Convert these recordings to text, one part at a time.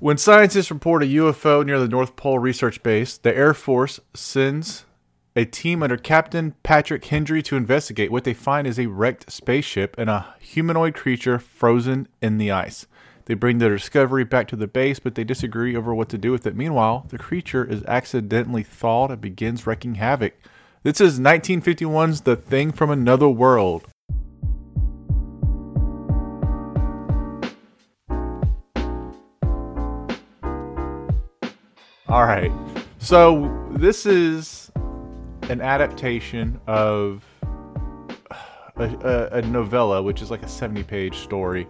When scientists report a UFO near the North Pole Research Base, the Air Force sends a team under Captain Patrick Hendry to investigate. What they find is a wrecked spaceship and a humanoid creature frozen in the ice. They bring the discovery back to the base, but they disagree over what to do with it. Meanwhile, the creature is accidentally thawed and begins wreaking havoc. This is 1951's The Thing from Another World. All right. So this is an adaptation of a, a, a novella, which is like a 70 page story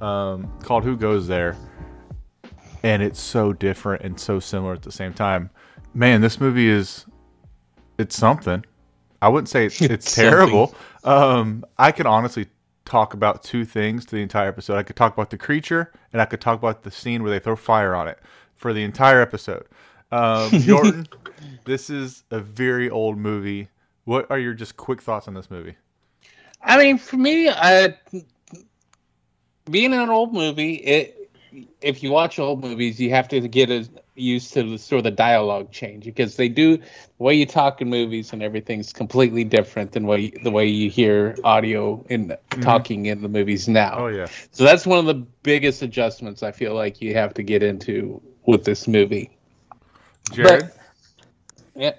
um, called Who Goes There? And it's so different and so similar at the same time. Man, this movie is it's something. I wouldn't say it's, it's terrible. Um, I could honestly talk about two things to the entire episode. I could talk about the creature and I could talk about the scene where they throw fire on it for the entire episode. Um, Yorton, this is a very old movie. What are your just quick thoughts on this movie? I mean, for me, I, being an old movie, it if you watch old movies, you have to get a, used to the sort of the dialogue change because they do the way you talk in movies and everything's completely different than way the way you hear audio in mm-hmm. talking in the movies now. Oh yeah. So that's one of the biggest adjustments I feel like you have to get into with this movie. Jared. But, yeah.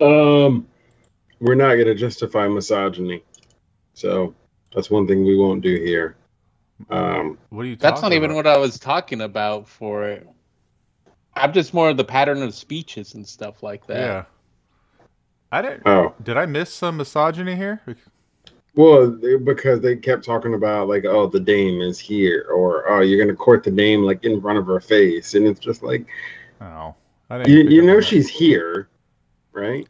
Um, we're not going to justify misogyny, so that's one thing we won't do here. Um, what are you? That's not about? even what I was talking about. For it. I'm just more of the pattern of speeches and stuff like that. Yeah. I didn't. Oh, did I miss some misogyny here? Well, because they kept talking about like, oh, the dame is here, or oh, you're gonna court the dame like in front of her face, and it's just like, oh, you, you know she's here, right?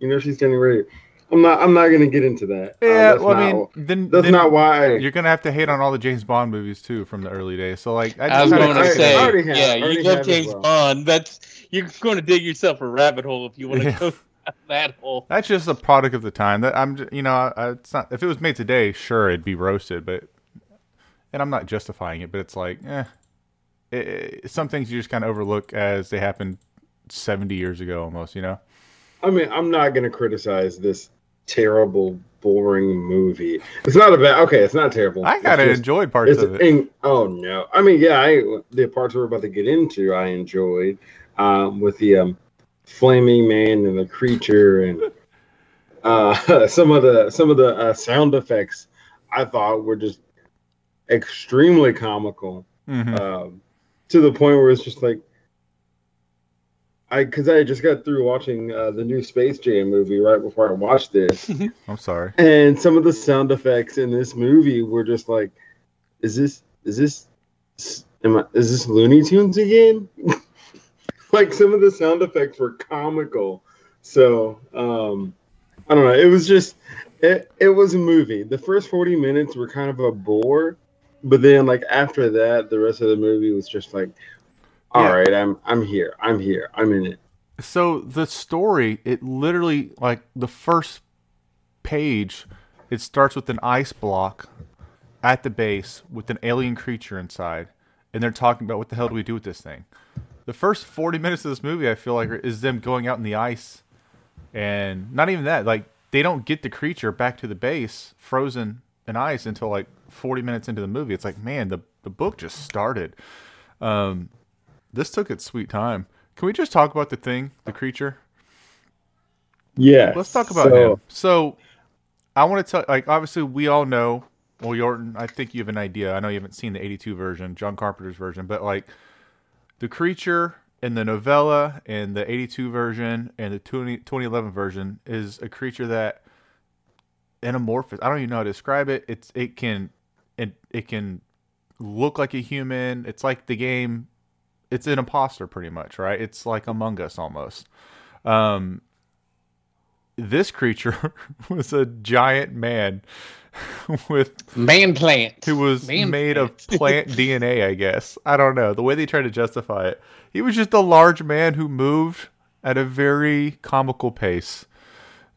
You know she's getting ready. I'm not. I'm not gonna get into that. Uh, yeah, uh, well, not, I mean, then that's then not why you're gonna have to hate on all the James Bond movies too from the early days. So like, I, I was going to say, have, yeah, you love James well. Bond. That's you're going to dig yourself a rabbit hole if you want to yeah. go that hole. That's just a product of the time. That I'm, you know, I, it's not. If it was made today, sure, it'd be roasted, but and I'm not justifying it, but it's like, eh, it, it, some things you just kind of overlook as they happened 70 years ago, almost. You know. I mean, I'm not going to criticize this terrible, boring movie. It's not a bad. Okay, it's not terrible. I kind of enjoyed parts of it. In, oh no, I mean, yeah, I the parts we're about to get into, I enjoyed um, with the um, flaming man and the creature and uh, some of the some of the uh, sound effects. I thought were just extremely comical mm-hmm. um, to the point where it's just like I because I just got through watching uh, the new Space Jam movie right before I watched this. I'm sorry. And some of the sound effects in this movie were just like, "Is this is this am I, is this Looney Tunes again?" Like some of the sound effects were comical. So um, I don't know. It was just it, it was a movie. The first 40 minutes were kind of a bore, but then like after that, the rest of the movie was just like, all yeah. right, I'm I'm here. I'm here. I'm in it. So the story, it literally like the first page, it starts with an ice block at the base with an alien creature inside, and they're talking about what the hell do we do with this thing. The first forty minutes of this movie, I feel like, is them going out in the ice, and not even that. Like they don't get the creature back to the base frozen in ice until like forty minutes into the movie. It's like, man, the the book just started. Um, this took its sweet time. Can we just talk about the thing, the creature? Yeah. Let's talk about so, him. So, I want to tell, like, obviously, we all know. Well, Yorton, I think you have an idea. I know you haven't seen the '82 version, John Carpenter's version, but like, the creature in the novella and the '82 version and the 20, 2011 version is a creature that anamorphous. I don't even know how to describe it. It's it can it it can look like a human. It's like the game it's an imposter pretty much, right? It's like Among Us almost. Um, this creature was a giant man with man plant who was man made plant. of plant DNA, I guess. I don't know. The way they tried to justify it. He was just a large man who moved at a very comical pace.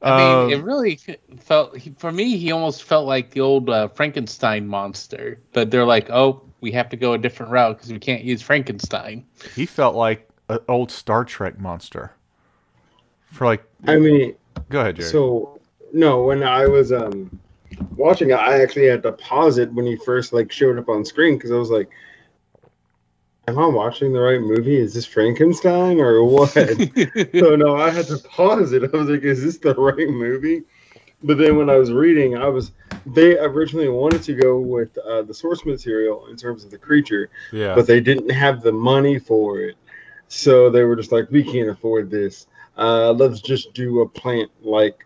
I mean, Um, it really felt for me. He almost felt like the old uh, Frankenstein monster, but they're like, "Oh, we have to go a different route because we can't use Frankenstein." he felt like an old Star Trek monster. For like, I mean, go ahead, Jerry. so no, when I was um watching it, I actually had to pause it when he first like showed up on screen because I was like, "Am I watching the right movie? Is this Frankenstein or what?" so no, I had to pause it. I was like, "Is this the right movie?" But then when I was reading, I was they originally wanted to go with uh, the source material in terms of the creature, yeah, but they didn't have the money for it. So they were just like, we can't afford this. Uh, let's just do a plant like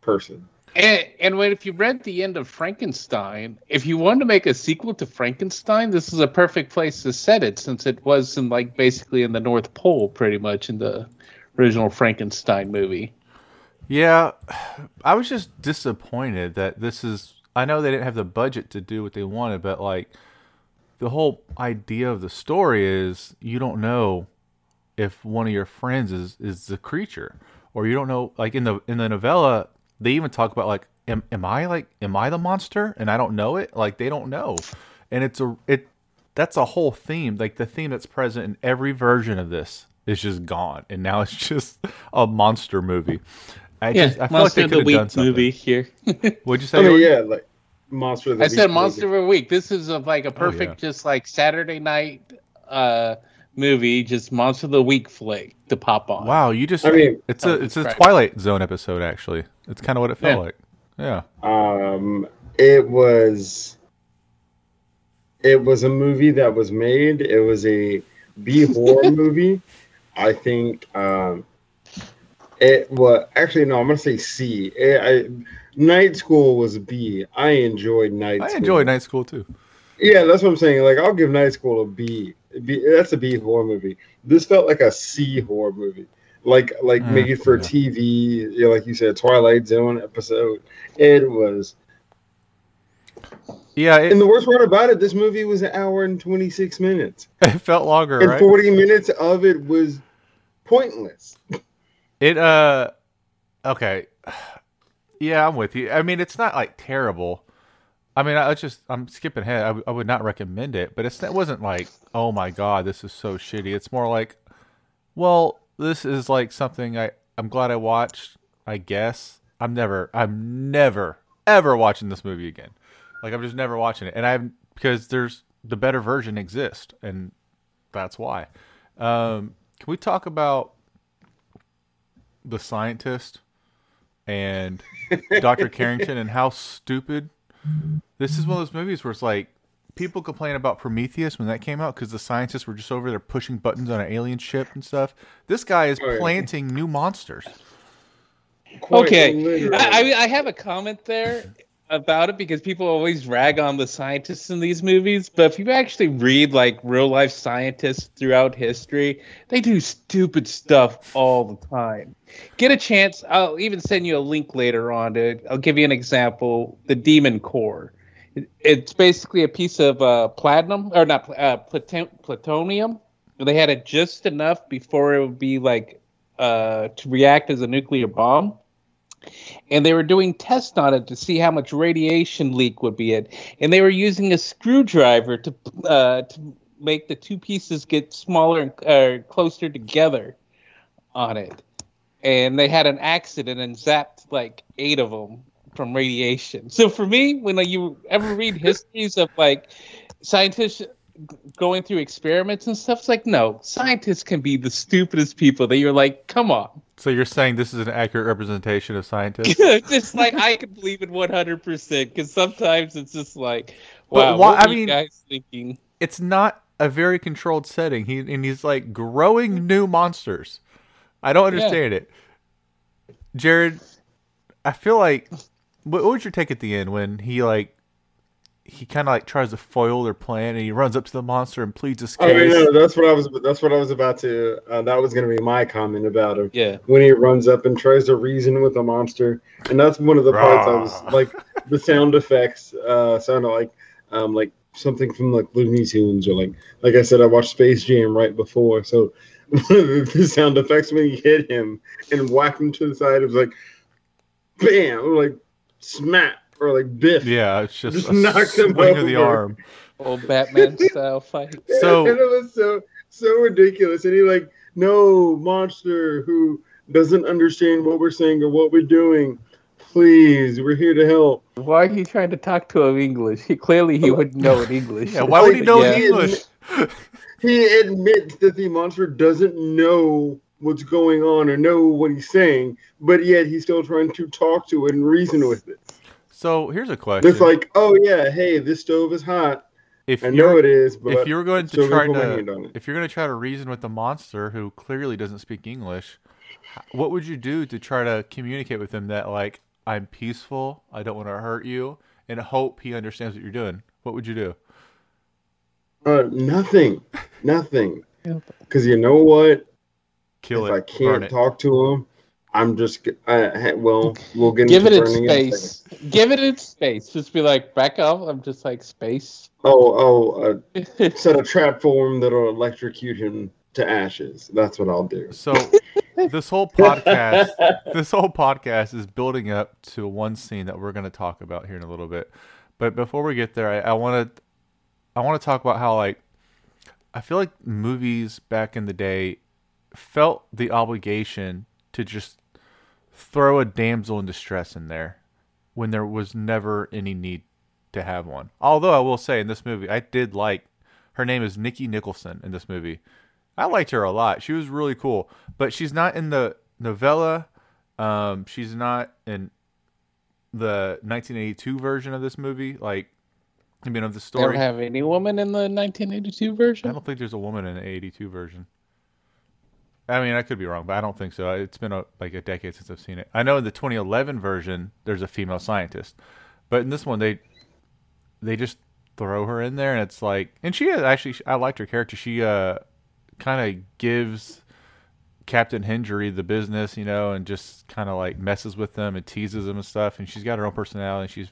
person. And, and when if you read the end of Frankenstein, if you wanted to make a sequel to Frankenstein, this is a perfect place to set it, since it was in like basically in the North Pole, pretty much in the original Frankenstein movie. Yeah, I was just disappointed that this is. I know they didn't have the budget to do what they wanted, but like the whole idea of the story is you don't know if one of your friends is is the creature, or you don't know. Like in the in the novella, they even talk about like, am am I like am I the monster and I don't know it? Like they don't know, and it's a it. That's a whole theme. Like the theme that's present in every version of this is just gone, and now it's just a monster movie. I Yeah, just I feel like Monster they of the could have done Week something. movie here. What'd you say? I mean, yeah, like monster. Of the I said Monster movie. of the Week. This is a, like a perfect, yeah. just like Saturday night uh, movie, just Monster of the Week flick to pop on. Wow, you just I mean- it's a Oh, it's a Friday. Twilight Zone episode actually. It's kind of what it felt Yeah. like. Yeah. Um, it was. It was a movie that was made. It was a B horror movie. I think. Um, it was actually no. I'm gonna say C. It, I, Night School was B. I enjoyed Night. I School. enjoyed Night School too. Yeah, that's what I'm saying. Like, I'll give Night School a B. B that's a B horror movie. This felt like a C horror movie, like like Mm, made for yeah. TV. You know, like you said, Twilight Zone episode. It was. Yeah, it, And the worst part about it, this movie was an hour and 26 minutes, it felt longer, and right? 40 minutes of it was pointless. It uh okay. Yeah, I'm with you. I mean, it's not like terrible. I mean, I just I'm skipping ahead. I, w- I would not recommend it, but it's it wasn't like, "Oh my god, this is so shitty." It's more like, "Well, this is like something I I'm glad I watched, I guess." I'm never I'm never ever watching this movie again. Like I'm just never watching it. And I'm because there's the better version exists and that's why. Um can we talk about the scientist and Dr. Carrington and how stupid this is one of those movies where it's like people complain about Prometheus when that came out because the scientists were just over there pushing buttons on an alien ship and stuff. This guy is planting new monsters. Quite Okay. I, I I have a comment there about it because people always rag on the scientists in these movies, but if you actually read like real life scientists throughout history, they do stupid stuff all the time. Get a chance, I'll even send you a link later on to. I'll give you an example: the Demon Core. It- It's basically a piece of uh, platinum or not uh, plutonium. They had it just enough before it would be like uh, to react as a nuclear bomb. And they were doing tests on it to see how much radiation leak would be in. And they were using a screwdriver to uh, to make the two pieces get smaller and uh, closer together on it. And they had an accident and zapped like eight of them from radiation so for me when like, you ever read histories of like scientists going through experiments and stuff it's like no scientists can be the stupidest people that you're like come on So you're saying this is an accurate representation of scientists? just like I can believe it 100% because sometimes it's just like, wow, why- what I mean- guys thinking? it's not a very controlled setting. He and he's like growing mm-hmm. new monsters. I don't understand it. Jared, I feel like what, what was your take at the end when he like he kind of like tries to foil their plan and he runs up to the monster and pleads his I mean, case. no, that's what I was. That's what I was about to. Uh, that was going to be my comment about him Yeah, when he runs up and tries to reason with the monster, and that's one of the parts I was like. The sound effects uh, sounded like um, like something from like Looney Tunes or like like I said, I watched Space Jam right before, so the sound effects when he hit him and whacked him to the side, it was like bam, or like smack, or like biff. Yeah, it's just, Just a knocks him swing of the arm. Old Batman style fight. So- and it was so so ridiculous. And he like, no monster who doesn't understand what we're saying or what we're doing. Please, we're here to help. Why are you trying to talk to him in English? He clearly he wouldn't know in English. Yeah, why would he know Yeah. English? He admits that the monster doesn't know what's going on or know what he's saying, but yet he's still trying to talk to it and reason with it. So here's a question: It's like, oh yeah, hey, this stove is hot. if I you're know it is, but if you were going to try gonna put my hand to on it. if you're going to try to reason with the monster who clearly doesn't speak English, what would you do to try to communicate with him that like I'm peaceful, I don't want to hurt you, and hope he understands what you're doing? What would you do? Uh, nothing, nothing. Because you know what? Kill if it, I can't it. talk to him, I'm just. g- I, well, we'll get Give it into its burning in space. Give it its space. Just be like, back up. I'm just like space. Oh, oh, uh, set a trap for him that'll electrocute him to ashes. That's what I'll do. So this whole podcast, this whole podcast is building up to one scene that we're going to talk about here in a little bit. But before we get there, I want to, I want to talk about how like, I feel like movies back in the day felt the obligation to just throw a damsel in distress in there when there was never any need to have one. Although I will say in this movie, I did like her name is Nikki Nicholson in this movie. I liked her a lot. She was really cool, but she's not in the novella. Um, she's not in the 1982 version of this movie. Like, I mean, of the Don't story. have any woman in the 1982 version. I don't think there's a woman in the 82 version. I mean, I could be wrong, but I don't think so. It's been a, like a decade since I've seen it. I know in the 2011 version there's a female scientist, but in this one they they just throw her in there, and it's like, and she is actually I liked her character. She uh kind of gives Captain Hendry the business, you know, and just kind of like messes with them and teases them and stuff. And she's got her own personality. And she's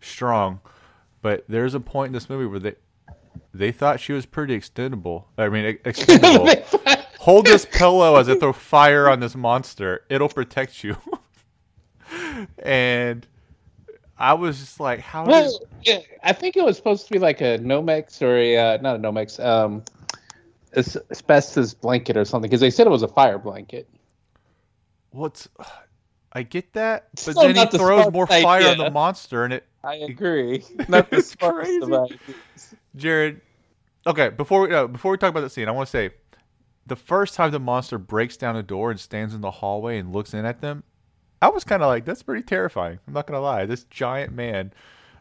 strong, but there's a point in this movie where they they thought she was pretty extendable. I mean, ex- expendable. Hold this pillow as I throw fire on this monster. It'll protect you. and I was just like, how Well, yeah, I think it was supposed to be like a Nomex or a uh, not a Nomex, um, asbestos blanket or something because they said it was a fire blanket. what's I get that, but Still then he the throws more fire on the monster and it I agree. Not the smartest crazy. Jared. Okay, before we uh, before we talk about that scene, I want to say the first time the monster breaks down a door and stands in the hallway and looks in at them, I was kind of like, that's pretty terrifying. I'm not gonna lie, this giant man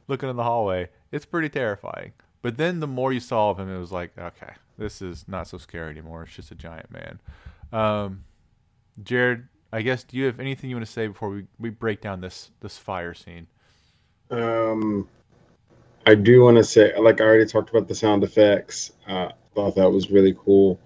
looking in the hallway, it's pretty terrifying. But then the more you saw of him, it was like, okay, this is not so scary anymore. It's just a giant man. Um, Jared, I guess do you have anything you want to say before we, we break down this this fire scene? Um, I do want to say, like I already talked about the sound effects. Uh, thought that was really cool.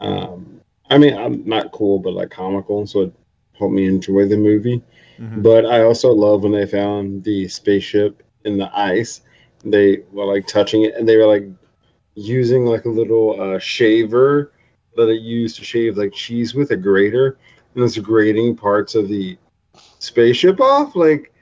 Um, I mean, I'm not cool, but like comical, so it helped me enjoy the movie. Mhm. But I also love when they found the spaceship in the ice. They were like touching it, and they were like using like a little uh, shaver that they used to shave like cheese with a grater, and it's grating parts of the spaceship off. Like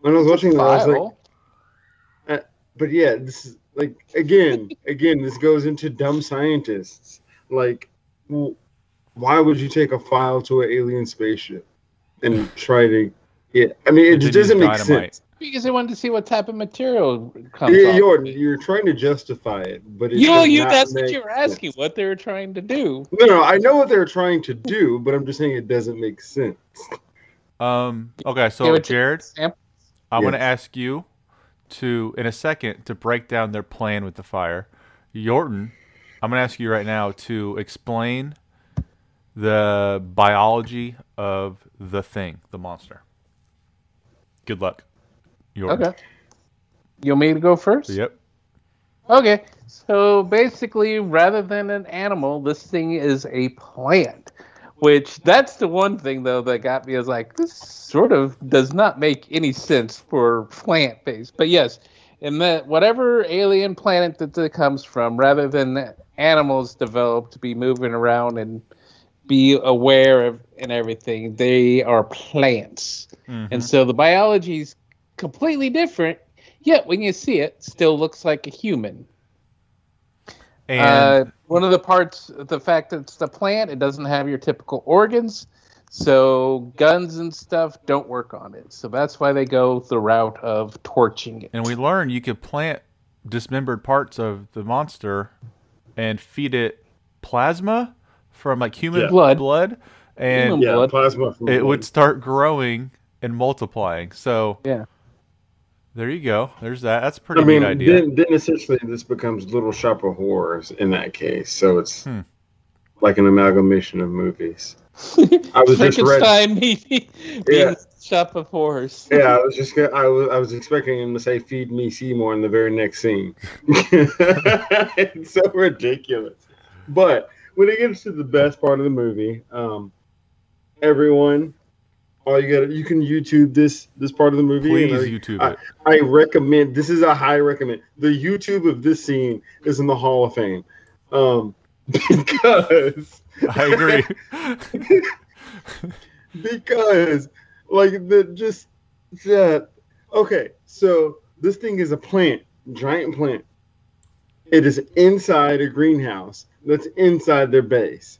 when I was watching that, I was like, File. but yeah, this is like again, again, this goes into dumb scientists. Like, why would you take a file to an alien spaceship and try to? Yeah, I mean, it And just doesn't make dynamite. sense. because they wanted to see what type of material comes Yeah, off. you're you're trying to justify it, but it You, does you, not that's what make you were asking. What they were trying to do. No, no, I know what they're trying to do, but I'm just saying it doesn't make sense. Um. Okay. So it Jared, I'm going to ask you to, in a second, to break down their plan with the fire. Yorton, I'm going to ask you right now to explain the biology of the thing, the monster. Good luck. Yorton. Okay. You want me to go first? Yep. Okay, so basically, rather than an animal, this thing is a plant. Which that's the one thing though that got me. I was like, this sort of does not make any sense for plant based. But yes, in that whatever alien planet that it comes from, rather than animals developed to be moving around and be aware of and everything. They are plants, Mhm. and so the biology is completely different. Yet when you see it, still looks like a human. and uh, one of the parts, the fact that it's the plant, it doesn't have your typical organs, so guns and stuff don't work on it. So that's why they go the route of torching it. and we learned you could plant dismembered parts of the monster and feed it plasma from like human Yeah. Blood. blood and Human Yeah, blood. plasma. From it blood. would start growing and multiplying. So yeah. there you go. There's that. That's a pretty I mean, neat idea. then, then essentially this becomes Little Shop of Horrors in that case. So it's Hmm. Like an amalgamation of movies. I was just ready. Frankenstein meeting Yeah. shop of horrors. Yeah, I was just gonna, I was I was expecting him to say "Feed me Seymour" in the very next scene. it's so ridiculous. But when it gets to the best part of the movie, um, everyone, all you got you can YouTube this this part of the movie. Please and I- YouTube I- it. I recommend. This is a high recommend. The YouTube of this scene is in the Hall of Fame, um, because I agree. because like the just that. Okay, so this thing is a plant, giant plant. It is inside a greenhouse that's inside their base.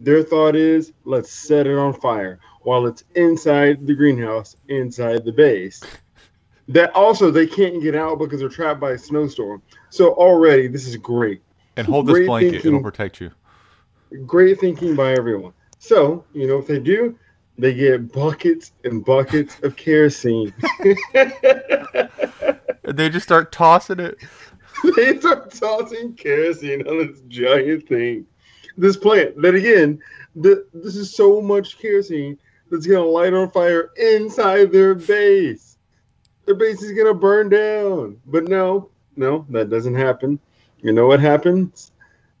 Their thought is, let's set it on fire while it's inside the greenhouse, inside the base. That also they can't get out because they're trapped by a snowstorm. So already this is great. And hold this Great blanket. thinking. It'll protect you. Great thinking by everyone. So, you know what they do? They get buckets and buckets of kerosene. And they just start tossing it. they start tossing kerosene on this giant thing. This plant, that again, the, this is so much kerosene that's gonna light on fire inside their base. Their base is gonna burn down. But no, no, that doesn't happen. You know what happens?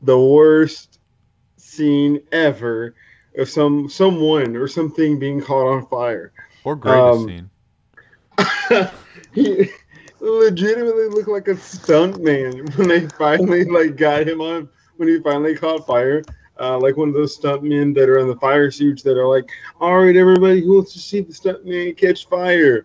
The worst scene ever of some someone or something being caught on fire. Or greatest Um, scene. he legitimately looked like a stunt man when they finally like got him on when he finally caught fire. Uh, like one of those stunt men that are in the fire suits that are like, all right, everybody who wants to see the stunt man catch fire.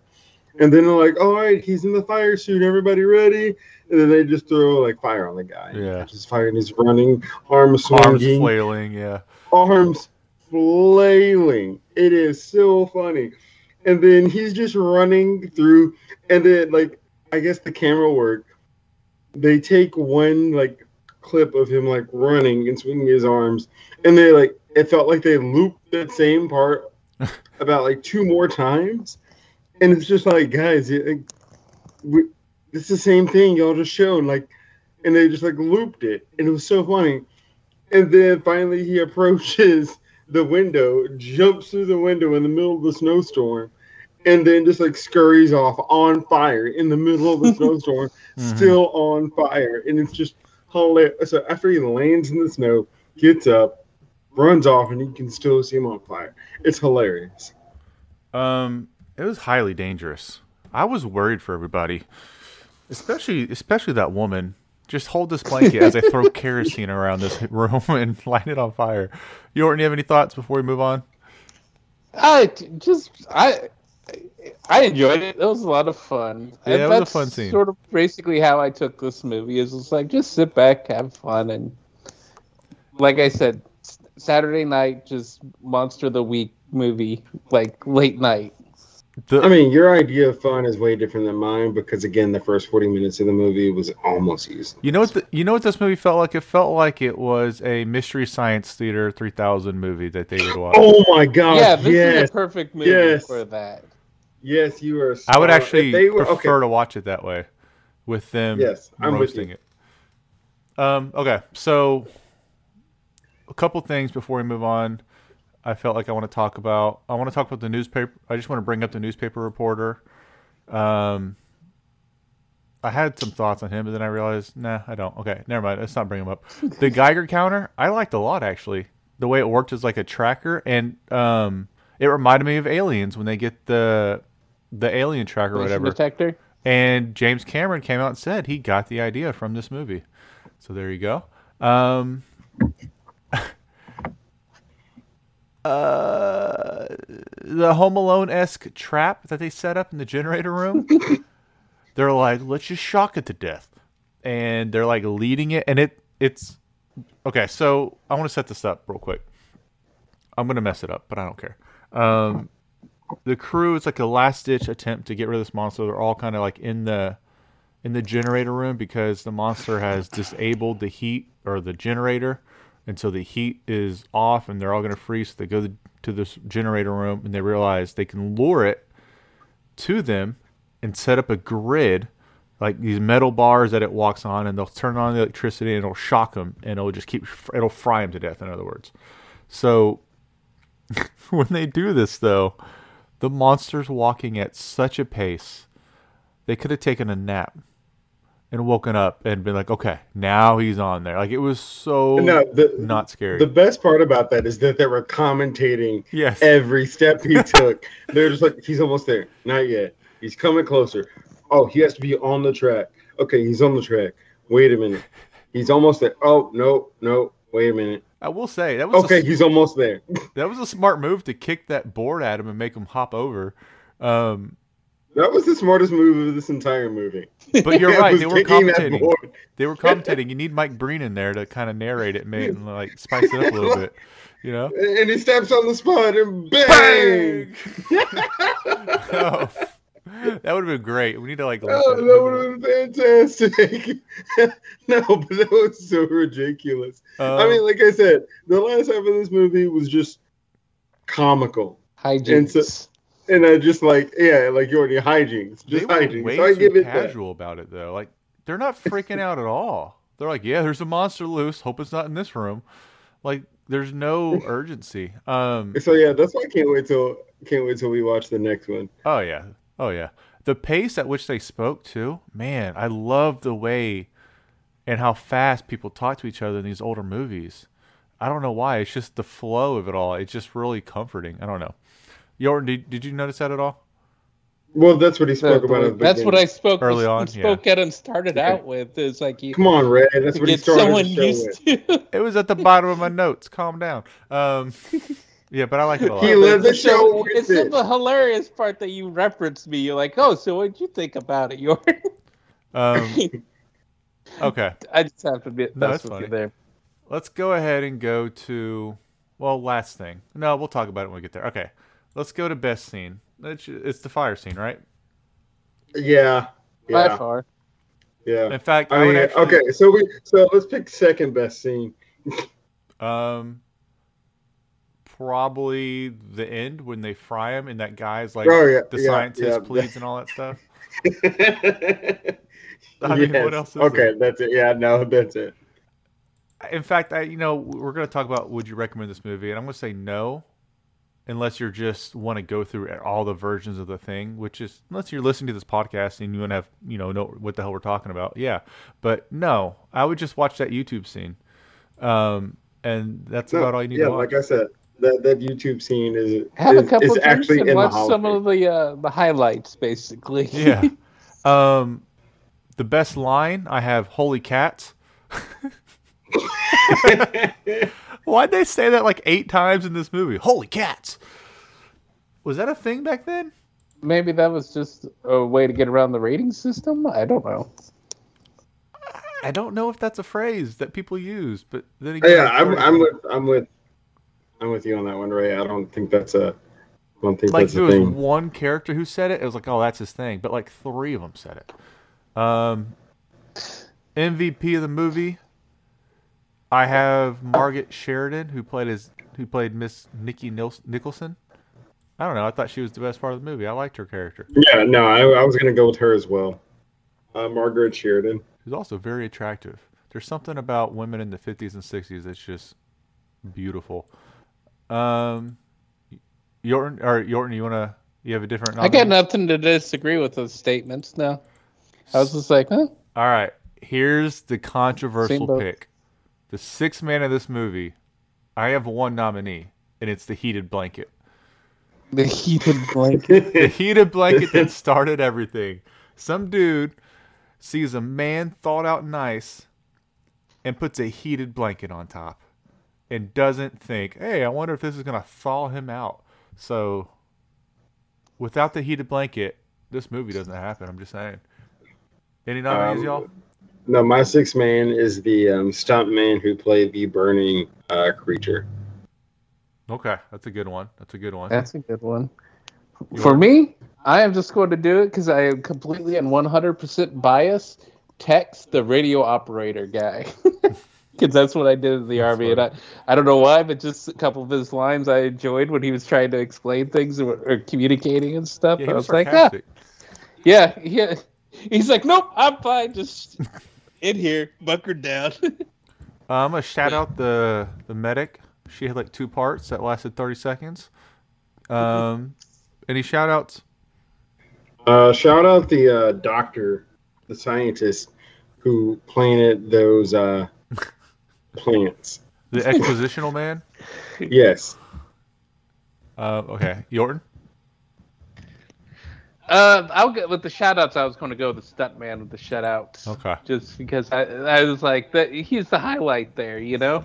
And then they're like, all right, he's in the fire suit. Everybody ready? And then they just throw like fire on the guy. Yeah. catches fire and he's running, arms swinging, Arms flailing. Yeah. arms flailing. It is so funny. And then he's just running through, and then like I guess the camera work. They take one like clip of him like running and swinging his arms, and they like it felt like they looped that same part about like two more times, and it's just like guys, it, like, we, it's the same thing y'all just showed like, and they just like looped it, and it was so funny. And then finally he approaches the window, jumps through the window in the middle of the snowstorm, and then just like scurries off on fire in the middle of the snowstorm, Mhm. still on fire. And it's just hilarious. So after he lands in the snow, gets up, runs off, and you can still see him on fire. It's hilarious. Um, it was highly dangerous. I was worried for everybody, especially especially that woman. Just hold this blanket as I throw kerosene around this room and light it on fire. You don't have any thoughts before we move on? I just I I enjoyed it. It was a lot of fun. Yeah, And it was a that's fun scene. Sort of basically how I took this movie is just like just sit back, have fun, and like I said, Saturday night just monster of the week movie, like late night. The, I mean, your idea of fun is way different than mine because, again, the first 40 minutes of the movie was almost useless. you know what? The, you know what this movie felt like? It felt like it was a Mystery Science Theater 3000 movie that they would watch. Oh my god! yeah, this is yes, a perfect movie yes. for that. yes, you are. I would actually they were prefer okay. to watch it that way, with them Yes, I'm with roasting it. Um. Okay. So, a couple things before we move on. I felt like I want to talk about. I want to talk about the newspaper. I just want to bring up the newspaper reporter. Um. I had some thoughts on him, but then I realized, nah, I don't. Okay, never mind. Let's not bring him up. The Geiger counter, I liked a lot actually. The way it worked as like a tracker, and um, it reminded me of Aliens when they get the the alien tracker, or whatever. detector. And James Cameron came out and said he got the idea from this movie. So there you go. Um, uh, the Home Alone esque trap that they set up in the generator room. they're like, let's just shock it to death, and they're like leading it, and it it's okay. So I want to set this up real quick. I'm gonna mess it up, but I don't care. Um, the crew is like a last ditch attempt to get rid of this monster. They're all kind of like in the in the generator room because the monster has disabled the heat or the generator, and so the heat is off, and they're all gonna freeze. So they go to this generator room and they realize they can lure it to them and set up a grid like these metal bars that it walks on and they'll turn on the electricity and it'll shock them and it'll just keep it'll fry them to death in other words so when they do this though the monster's walking at such a pace they could have taken a nap and woken up and been like okay now he's on there like it was so No, the, not scary The best part about that is that they were commentating yes every step he took. They're just like, he's almost there. Not yet. He's coming closer. Oh, he has to be on the track. Okay, he's on the track. Wait a minute. He's almost there. Oh, no, no. Wait a minute. i will say that was Okay, a, he's almost there. that was a smart move to kick that board at him and make him hop over um That was the smartest move of this entire movie. but you're right they were kicking commentating. They were commentating. You need Mike Breen in there to kind of narrate it, mate, and like spice it up a little bit. You know? And he steps on the spot and bang! oh, that would have been great. We need to like. Oh, at- that would have been fantastic. no, but that was so ridiculous. I Um, mean, like I said, the last half of this movie was just comical. Hijinks. And I just like, yeah, like you already hijinks. Just hijinks. way So I give it that. casual about it though. Like they're not freaking out at all. They're like, yeah, there's a monster loose. Hope it's not in this room. Like there's no urgency. Um. So yeah, that's why I can't wait till can't wait till we watch the next one. Oh yeah. Oh yeah. The pace at which they spoke to, man, I love the way and how fast people talk to each other in these older movies. I don't know why. It's just the flow of it all. It's just really comforting. I don't know. Yorton, did, did you notice that at all? Well, that's what he spoke about. At the That's what I spoke Early on, spoke at and started out with. Is like you Come on, Red. That's to what he get started someone the show used with. to. It was at the bottom of my notes. Calm down. Um, yeah, but I like it a lot. He led the show with it's it. the hilarious part that you referenced me. You're like, oh, so what'd you think about it? You're Um, okay. I just have to be No, that's that's with you funny. there. Let's go ahead and go to well, last thing. No, we'll talk about it when we get there. Okay, let's go to best scene. It's, it's the fire scene, right? Yeah. By Yeah. far. Yeah. In fact, I, I mean, would actually. okay, so we so let's pick second best scene. Um, probably the end when they fry him and that guy's like Oh, yeah, the yeah, scientist yeah. pleads and all that stuff. I mean, what else is okay, that's it. Yeah, no, that's it. In fact, I you know we're going to talk about would you recommend this movie, and I'm going to say no, unless you're just want to go through all the versions of the thing, which is unless you're listening to this podcast and you want to have you know know what the hell we're talking about. Yeah, but no, I would just watch that YouTube scene, um, and that's No, about all you need yeah, to watch. like I said, that that YouTube scene is Have is, a couple is of actually and in the watch Hall some of of the uh, the highlights, basically. yeah. Um, the best line I have: "Holy cats." Fame. Why'd they say that like eight times in this movie? Holy cats! Was that a thing back then? Maybe that was just a way to get around the rating system. I don't know. I don't know if that's a phrase that people use, but then again, yeah, I'm, I'm with I'm with I'm with you on that one, Ray. I don't think that's a I don't think like that's there a was thing. one character who said it. It was like, oh, that's his thing. But like three of them said it. Um, MVP of the movie. I have Margaret Sheridan, who played as who played Miss Nikki Nicholson. I don't know. I thought she was the best part of the movie. I liked her character. Yeah, no, I, I was gonna go with her as well. Uh, Margaret Sheridan. She's also very attractive. There's something about women in the 50s and 60s that's just beautiful. Um, Yorton or Yorton, you wanna you have a different? I got nothing to disagree with those statements. No, I was just like, huh? All right, here's the controversial boat. pick. The sixth man of this movie. I have one nominee, and it's the heated blanket. The heated blanket. The heated blanket that started everything. Some dude sees a man thawed out nice and puts a heated blanket on top. and doesn't think, "Hey, I wonder if this is going to thaw him out." So, without the heated blanket, this movie doesn't happen. I'm just saying. Any nominees, Um, y'all? No, my sixth man is the um, stunt man who played the burning uh, creature. Okay, that's a good one. That's a good one. That's a good one. You For want- me, I am just going to do it because I am completely and 100% biased. Text the radio operator guy. Because that's what I did in the That's army. And I, I don't know why, but just a couple of his lines I enjoyed when he was trying to explain things or, or communicating and stuff. Yeah, he I was was like, ah, yeah, yeah. He's like, nope, I'm fine. Just in here, bunkered down. Uh, I'm gonna shout out the the medic. She had like two parts that lasted 30 seconds. Um, any shout outs? Uh, shout out the uh, doctor, the scientist who planted those uh, plants. The expositional man. Yes. Uh, okay, Yorton. Uh, I'll get with the shout outs. I was going to go with the stuntman with the shout outs. Okay. Just because I, I was like, that he's the highlight there, you know?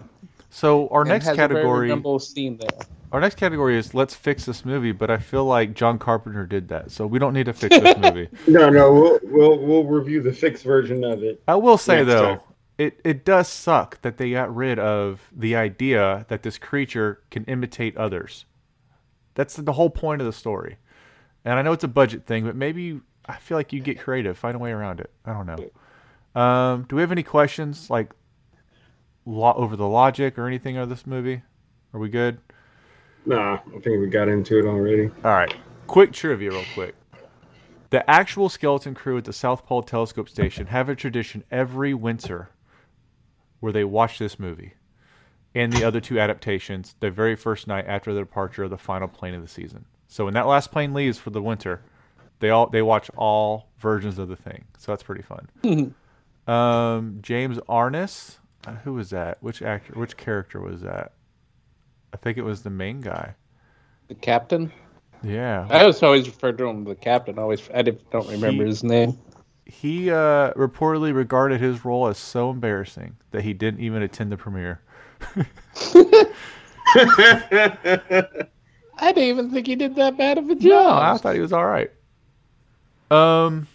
So our And next has a very category, scene there. our next category is let's fix this movie. But I feel like John Carpenter did that, so we don't need to fix this movie. No, no, we'll we'll we'll review the fixed version of it. I will say though, time. it it does suck that they got rid of the idea that this creature can imitate others. That's the whole point of the story. And I know it's a budget thing, but maybe I feel like you get creative, find a way around it. I don't know. Um, do we have any questions like lo- over the logic or anything of this movie? Are we good? Nah, I think we got into it already. All right. Quick trivia, real quick. The actual skeleton crew at the South Pole Telescope Station have a tradition every winter where they watch this movie and the other two adaptations the very first night after the departure of the final plane of the season. So when that last plane leaves for the winter, they all they watch all versions of the thing. So that's pretty fun. um, James Arness, uh, who was that? Which actor? Which character was that? I think it was the main guy. The captain? Yeah. I was always referred to him as the captain. Always, I don't remember He- his name. He uh, reportedly regarded his role as so embarrassing that he didn't even attend the premiere. I didn't even think he did that bad of a job. No. I thought he was all right. Um,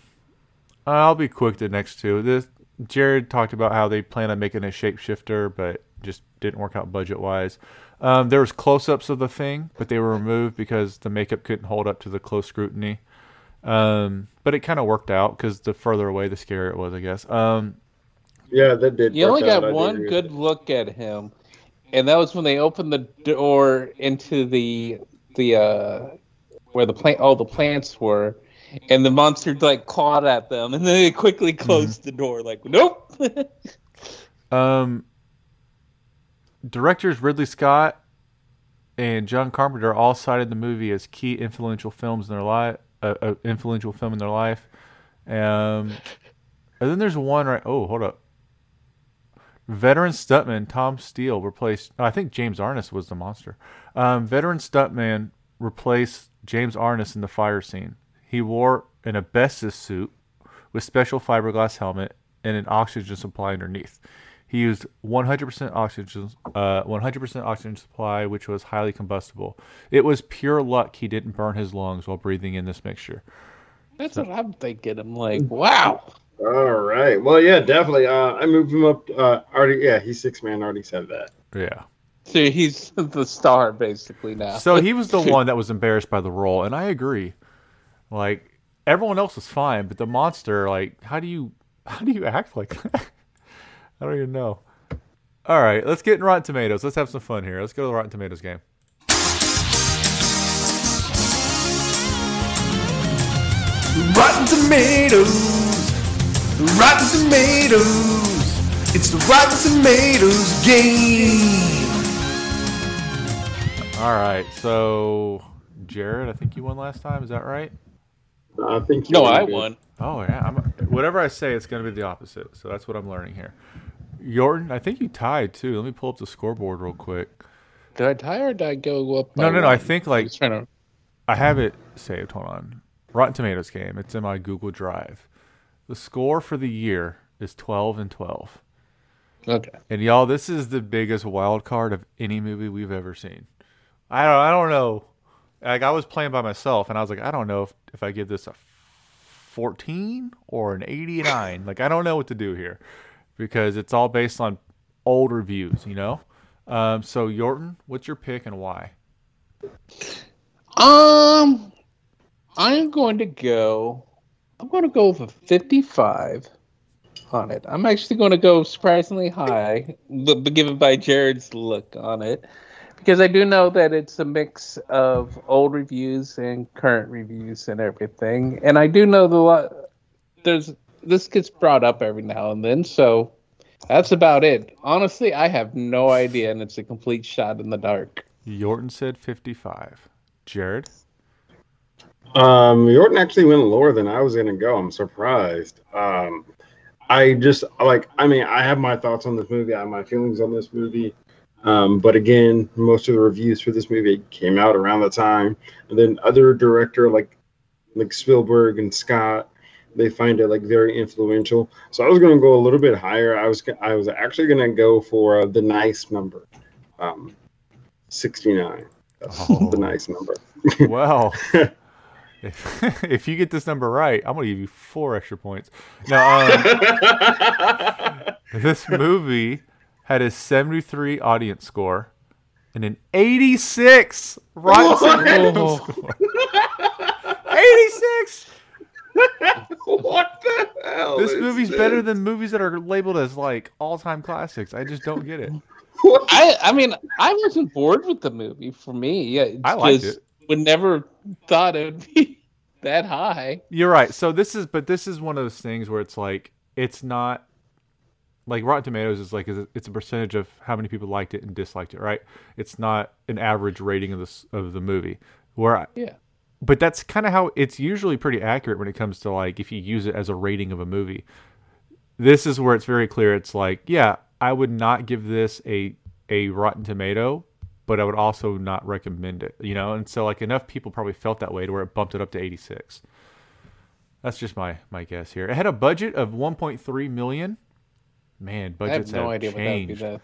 I'll be quick to next two. This Jared talked about how they plan on making a shapeshifter, but just didn't work out budget wise. Um, there was close-ups of the thing, but they were removed because the makeup couldn't hold up to the close scrutiny. Um, but it kind of worked out because the further away, the scarier it was, I guess. Um, Yeah, that did. You only work out. got I one good look at him, and that was when they opened the door into the the uh where the plant all the plants were, and the monster like clawed at them, and then they quickly closed the door. Like, nope. Um, directors Ridley Scott and John Carpenter all cited the movie as key influential films in their life, uh, uh, influential film in their life. Um, and then there's one right. Oh, hold up. Veteran stuntman Tom Steele replaced. I think James Arness was the monster. Um, veteran stuntman replaced James Arness in the fire scene. He wore an asbestos suit with special fiberglass helmet and an oxygen supply underneath. He used 100% oxygen, uh, 100% oxygen supply, which was highly combustible. It was pure luck he didn't burn his lungs while breathing in this mixture. That's what I'm thinking. I'm like, wow. All right. Well, yeah, definitely. Uh, I moved him up. Uh, already. Yeah, he's six man. Already said that. Yeah. So he's the star basically now. So he was the one that was embarrassed by the role, and I agree. Like everyone else was fine, but the monster, like, how do you how do you act like that? I don't even know. All right, let's get in Rotten Tomatoes. Let's have some fun here. Let's go to the Rotten Tomatoes game. Rotten Tomatoes. Rotten Tomatoes. It's the Rotten Tomatoes game. All right, so Jared, I think you won last time. Is that right? I think. no, you're I good. won. Oh yeah. I'm, whatever I say, it's going to be the opposite. So that's what I'm learning here. Yorton, I think you tied too. Let me pull up the scoreboard real quick. Did I tie or did I go up? No, by no, no. I one? think I like was trying to. I have it saved. Hold on. Rotten Tomatoes game. It's in my Google Drive. The score for the year is 12 and 12. Okay. And y'all, this is the biggest wild card of any movie we've ever seen. I don't I don't know. Like I was playing by myself and I was like, I don't know if, if I give this a 14 or an 89. like I don't know what to do here because it's all based on old reviews, you know? Um, so Yorton, what's your pick and why? Um, I'm going to go. I'm going to go with a 55 on it. I'm actually going to go surprisingly high, but given by Jared's look on it, because I do know that it's a mix of old reviews and current reviews and everything, and I do know the lot. There's this gets brought up every now and then, so that's about it. Honestly, I have no idea, and it's a complete shot in the dark. Yorton said 55. Jarred? Um, Yorton actually went lower than I was gonna go. I'm surprised. Um, I just like. I mean, I have my thoughts on this movie. I have my feelings on this movie. Um, but again, most of the reviews for this movie came out around the time, and then other director like like Spielberg and Scott, they find it like very influential. So I was gonna go a little bit higher. I was I was actually gonna go for uh, the nice number, um, sixty nine. That's Oh. the nice number. Well, if, if you get this number right, I'm going to give you four extra points. Now, um, this movie had a 73 audience score and an 86 Rotten Tomatoes score. 86. what the hell? This is movie's this? better than movies that are labeled as like all-time classics. I just don't get it. I I mean I wasn't bored with the movie for me. Yeah, I liked it. Would never thought it would be that high. You're right. So this is, but this is one of those things where it's like it's not like Rotten Tomatoes is like it's a percentage of how many people liked it and disliked it, right? It's not an average rating of this of the movie. Where, I, Yeah. but that's kind of how it's usually pretty accurate when it comes to like if you use it as a rating of a movie. This is where it's very clear. It's like, yeah, I would not give this a a Rotten Tomato, but I would also not recommend it. You know, and so like enough people probably felt that way to where it bumped it up to 86. That's just my my guess here. It had a budget of 1.3 million. Man, I have budgets no have idea what that would be. changed.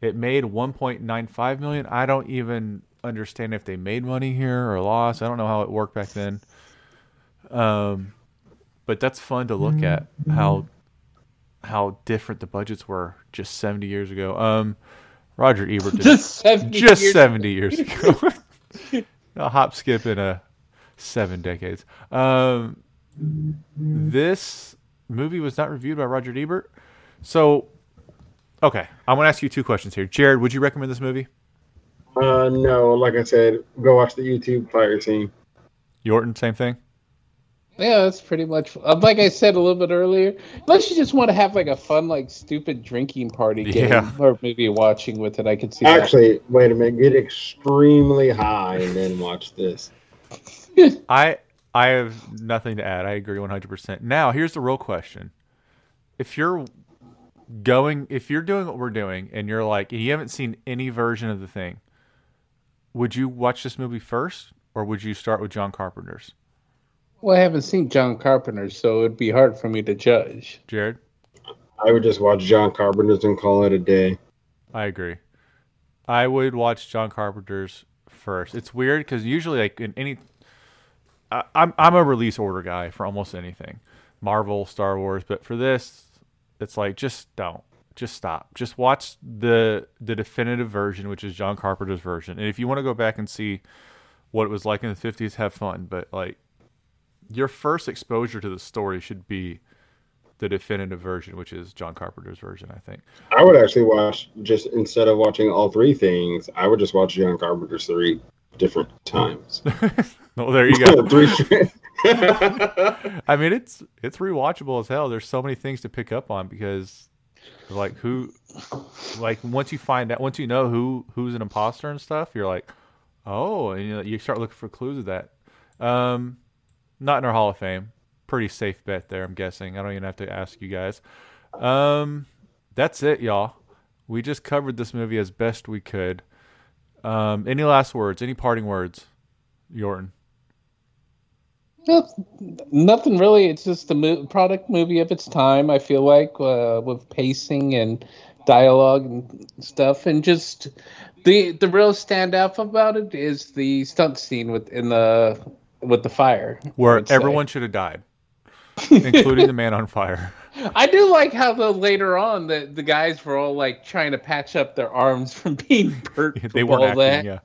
It made 1.95 million. I don't even understand if they made money here or lost. I don't know how it worked back then. Um, but that's fun to look at how how different the budgets were just 70 years ago. Um, Roger Ebert did Just seventy. just years 70 years ago. a hop, skip, in a seven decades. Um, this movie was not reviewed by Roger Ebert. So, okay, I'm going to ask you two questions here. Jarred, would you recommend this movie? Uh, no, like I said, go watch the YouTube fire scene. Yorton, same thing? Yeah, that's pretty much uh, like I said a little bit earlier. Unless you just want to have like a fun, like stupid drinking party game Yeah. or maybe watching with it, I could see that. Actually, wait a minute, get extremely high and then watch this. I I have nothing to add. I agree 100%. Now, here's the real question. If you're going if you're doing what we're doing and you're like and you haven't seen any version of the thing, would you watch this movie first or would you start with John Carpenter's? Well, I haven't seen John Carpenter, so it'd be hard for me to judge. Jarred? I would just watch John Carpenter's and call it a day. I agree. I would watch John Carpenter's first. It's weird because usually, like in any, I, I'm I'm a release order guy for almost anything, Marvel, Star Wars. But for this, it's like just don't, just stop, just watch the the definitive version, which is John Carpenter's version. And if you want to go back and see what it was like in the '50s, have fun. But like, your first exposure to the story should be the definitive version, which is John Carpenter's version. I think. I would actually watch just instead of watching all three things, I would just watch John Carpenter's three different times. Well, there you go. three. I mean, it's it's rewatchable as hell. There's so many things to pick up on because, like, who, like, once you find out, once you know who who's an imposter and stuff, you're like, oh, and you, you start looking for clues of that. Um, not in our Hall of Fame. Pretty safe bet there, I'm guessing. I don't even have to ask you guys. Um, that's it, y'all. We just covered this movie as best we could. Um, any last words? Any parting words, Yorton? No, nothing really. It's just a mo- product movie of its time. I feel like uh, with pacing and dialogue and stuff, and just the the real standout about it is the stunt scene with in the with the fire, Where everyone should have died, including the man on fire. I do like how the later on the the guys were all like trying to patch up their arms from being burnt. They weren't all acting. that.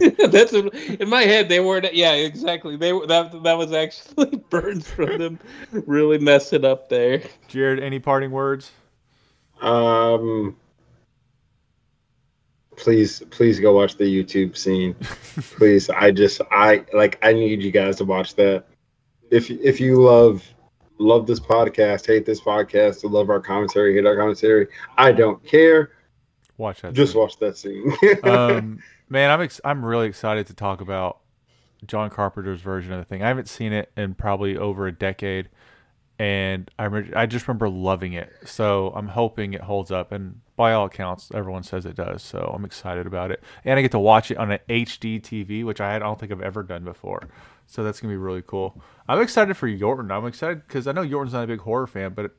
Yeah. That's a, in my head. They weren't. Yeah, exactly. They were that that was actually burns from them really messing up there. Jarred, any parting words? Um, please, please go watch the YouTube scene. please, I just, I like, I need you guys to watch that. If if you love love this podcast, hate this podcast, love our commentary, hate our commentary, I don't care. Watch that. Just scene. watch that scene. um, man, I'm ex- I'm really excited to talk about John Carpenter's version of the thing. I haven't seen it in probably over a decade, and I re- I just remember loving it. So I'm hoping it holds up, and by all accounts, everyone says it does. So I'm excited about it, and I get to watch it on an HD TV, which I don't think I've ever done before. So that's gonna be really cool. I'm excited for Yorton. I'm excited because I know Yorton's not a big horror fan, but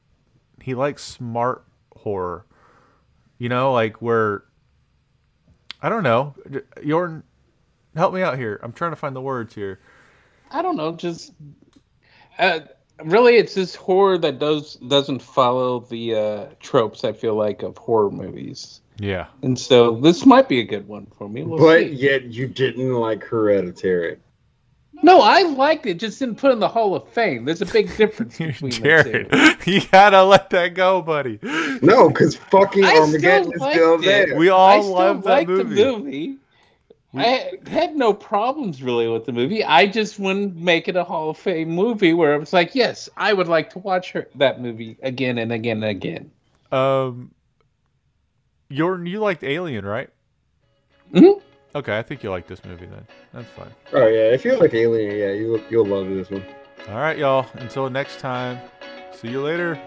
he likes smart horror. You know, like where I don't know. Yorton, help me out here. I'm trying to find the words here. I don't know. Just uh, really, it's this horror that does doesn't follow the uh, tropes. I feel like of horror movies, Yeah. and so this might be a good one for me. We'll but see. yet you didn't like Hereditary. No, I liked it. Just didn't put in the Hall of Fame. There's a big difference between Jarred, the two. you gotta let that go, buddy. No, because fucking I Armageddon still is liked still it. there. We I all still love that liked movie. the movie. I had no problems really with the movie. I just wouldn't make it a Hall of Fame movie where I was like, yes, I would like to watch her, that movie again and again and again. Um, Yorton, you liked Alien, right? Mhm. Okay, I think you like this movie then. That's fine. Oh yeah, if you like Alien, yeah, you you'll love this one. All right, y'all. Until next time. See you later.